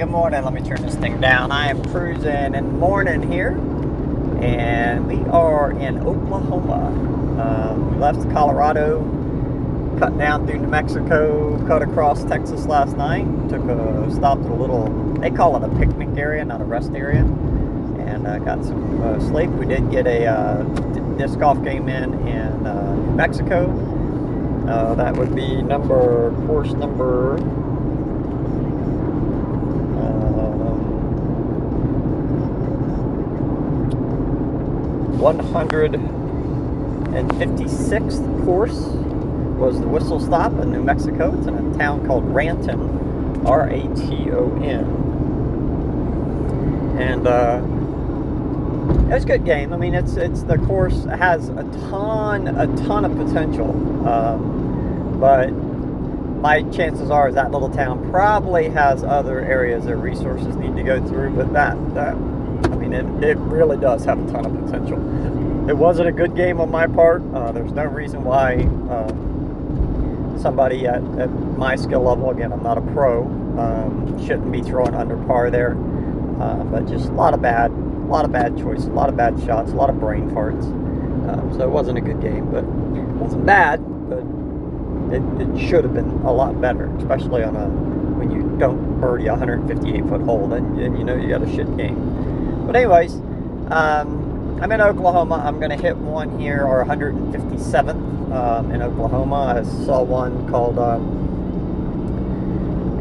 good morning. Let me turn this thing down. I am cruising in the morning here, and we are in Oklahoma. Um, we left Colorado, cut down through New Mexico, cut across Texas last night. Took a stop at a little, they call it a picnic area, not a rest area, and uh, got some uh, sleep. We did get a uh, disc golf game in in uh, New Mexico. Uh, that would be number course number 156th course was the Whistle Stop in New Mexico. It's in a town called Raton, R A T O N. And uh, it was a good game. I mean, it's it's the course has a ton a ton of potential, um, but my chances are is that little town probably has other areas or resources need to go through. But that that I mean, it, it really does have a ton of potential. It wasn't a good game on my part. Uh, there's no reason why um, somebody at, at, my skill level, again, I'm not a pro, um, shouldn't be throwing under par there. Uh, but just a lot of bad, a lot of bad choices, a lot of bad shots, a lot of brain farts. Um, so it wasn't a good game, but it wasn't bad, but it, it should have been a lot better, especially on a when you don't birdie a 158 foot hole, then, then you know you got a shit game. But anyways, um, I'm in Oklahoma. I'm going to hit one here, or 157th um, in Oklahoma. I saw one called, um,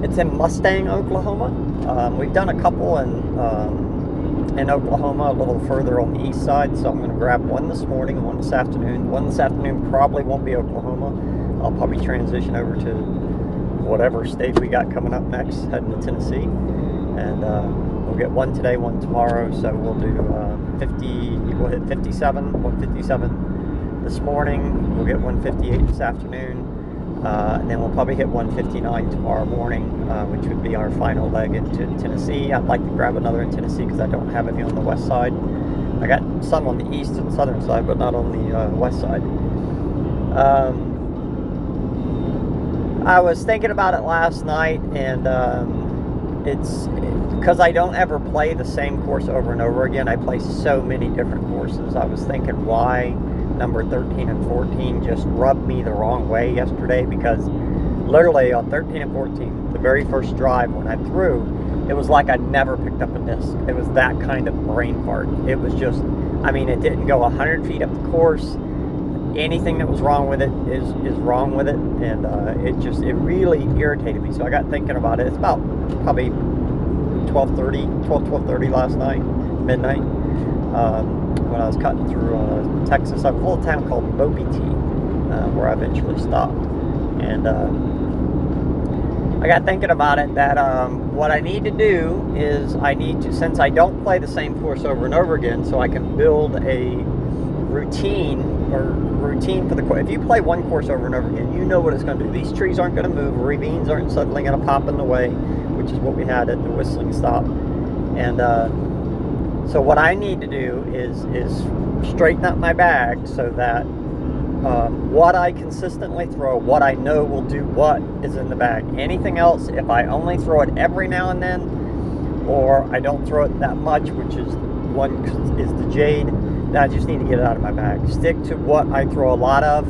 it's in Mustang, Oklahoma. Um, we've done a couple in, um, in Oklahoma, a little further on the east side. So I'm going to grab one this morning and one this afternoon. One this afternoon probably won't be Oklahoma. I'll probably transition over to whatever state we got coming up next, heading to Tennessee. And, uh, We'll get one today, one tomorrow. So we'll do uh, 50. We'll hit 57, 157 this morning. We'll get 158 this afternoon. Uh, and then we'll probably hit 159 tomorrow morning, uh, which would be our final leg into Tennessee. I'd like to grab another in Tennessee because I don't have any on the west side. I got some on the east and southern side, but not on the uh, west side. Um, I was thinking about it last night, and um, it's because I don't ever play the same course over and over again. I play so many different courses. I was thinking why number 13 and 14 just rubbed me the wrong way yesterday because literally on 13 and 14, the very first drive when I threw, it was like I never picked up a disc. It was that kind of brain fart. It was just, I mean, it didn't go 100 feet up the course. Anything that was wrong with it is is wrong with it, and uh, it just it really irritated me. So I got thinking about it. It's about probably 12:30, 12 12:30 last night, midnight, um, when I was cutting through uh, Texas. A little town called Moby uh, where I eventually stopped, and uh, I got thinking about it that um, what I need to do is I need to, since I don't play the same course over and over again, so I can build a routine or routine for the course. If you play one course over and over again, you know what it's going to do. These trees aren't going to move, ravines aren't suddenly going to pop in the way which is what we had at the whistling stop. And uh, so what I need to do is is straighten up my bag so that um, what I consistently throw, what I know will do what is in the bag. Anything else, if I only throw it every now and then, or I don't throw it that much, which is one is the jade, then I just need to get it out of my bag. Stick to what I throw a lot of,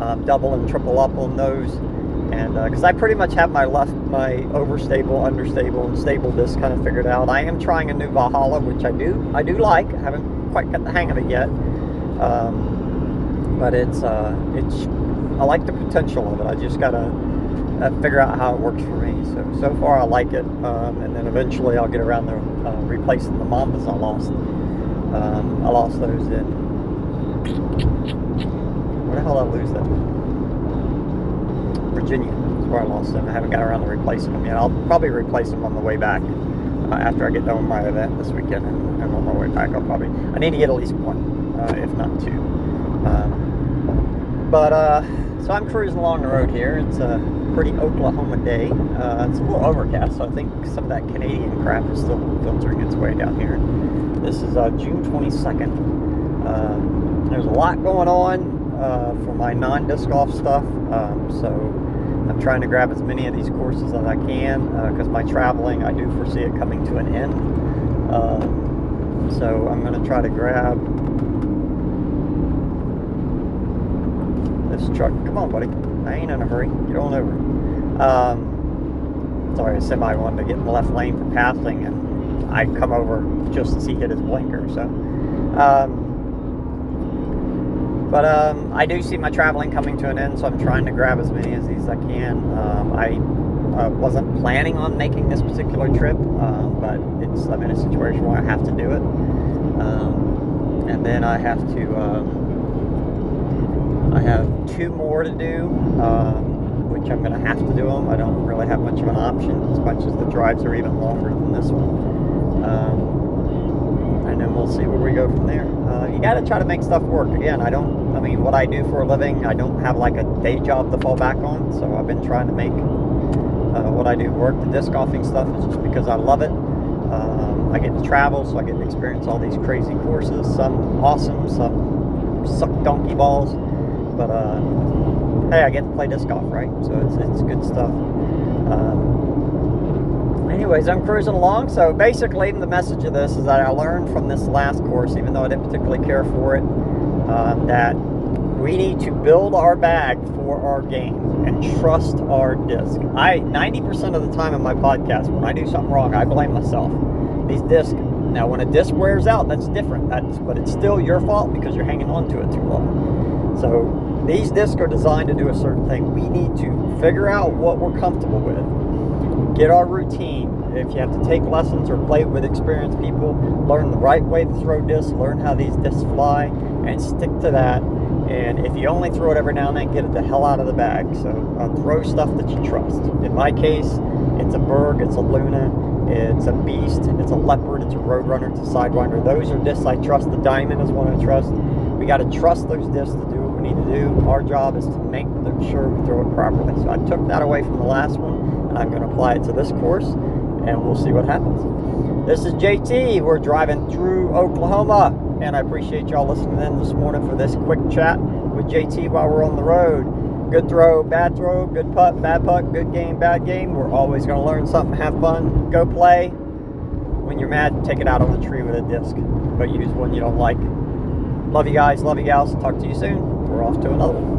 um, double and triple up on those and because uh, I pretty much have my left, my overstable, understable, and stable disc kind of figured out. I am trying a new Valhalla, which I do, I do like. I haven't quite got the hang of it yet, um, but it's, uh, it's, I like the potential of it. I just gotta uh, figure out how it works for me. So so far, I like it, um, and then eventually I'll get around to uh, replacing the Mambas I lost. Um, I lost those in. Where the hell did I lose them? Virginia. That's where I lost them. I haven't got around to replacing them yet. I'll probably replace them on the way back uh, after I get done with my event this weekend. And, and, on my way back, I'll probably I need to get at least one, uh, if not two. Um, but uh, so I'm cruising along the road here. It's a pretty Oklahoma day. Uh, it's a little overcast, so I think some of that Canadian crap is still filtering its way down here. This is uh, June 22nd. Um, there's a lot going on uh, for my non-disc golf stuff. Um, so I'm trying to grab as many of these courses as I can because uh, my traveling, I do foresee it coming to an end. Um, so I'm going to try to grab this truck. Come on, buddy. I ain't in a hurry. Get on over. Um, sorry, a semi wanted to get in the left lane for passing, and I come over just as he hit his blinker. So, um, but um, I do see my traveling coming to an end, so I'm trying to grab as many of these as I can. Um, I uh, wasn't planning on making this particular trip, um, but it's I'm in a situation where I have to do it, um, and then I have to. I have two more to do, um, which I'm going to have to do them. I don't really have much of an option, as much as the drives are even longer than this one. Um, and then we'll see where we go from there. Uh, you got to try to make stuff work. Again, I don't. I mean, what I do for a living, I don't have like a day job to fall back on. So I've been trying to make uh, what I do work. The disc golfing stuff is just because I love it. Um, I get to travel, so I get to experience all these crazy courses. Some awesome, some suck donkey balls. But uh, hey, I get to play disc golf, right? So it's, it's good stuff. Um, anyways, I'm cruising along. So basically, the message of this is that I learned from this last course, even though I didn't particularly care for it, um, that we need to build our bag for our game and trust our disc. I 90% of the time in my podcast, when I do something wrong, I blame myself. These discs. Now, when a disc wears out, that's different. That's but it's still your fault because you're hanging on to it too long. So these discs are designed to do a certain thing. We need to figure out what we're comfortable with, get our routine. If you have to take lessons or play with experienced people, learn the right way to throw discs, learn how these discs fly, and stick to that. And if you only throw it every now and then, get it the hell out of the bag. So uh, throw stuff that you trust. In my case, it's a Berg, it's a Luna, it's a Beast, it's a Leopard, it's a Roadrunner, it's a Sidewinder. Those are discs I trust. The Diamond is one I trust. We got to trust those discs need to do. Our job is to make sure we throw it properly. So I took that away from the last one, and I'm going to apply it to this course, and we'll see what happens. This is JT. We're driving through Oklahoma, and I appreciate y'all listening in this morning for this quick chat with JT while we're on the road. Good throw, bad throw, good putt, bad putt, good game, bad game. We're always going to learn something, have fun, go play. When you're mad, take it out on the tree with a disc, but use one you don't like. Love you guys, love you gals. Talk to you soon we're off to another one.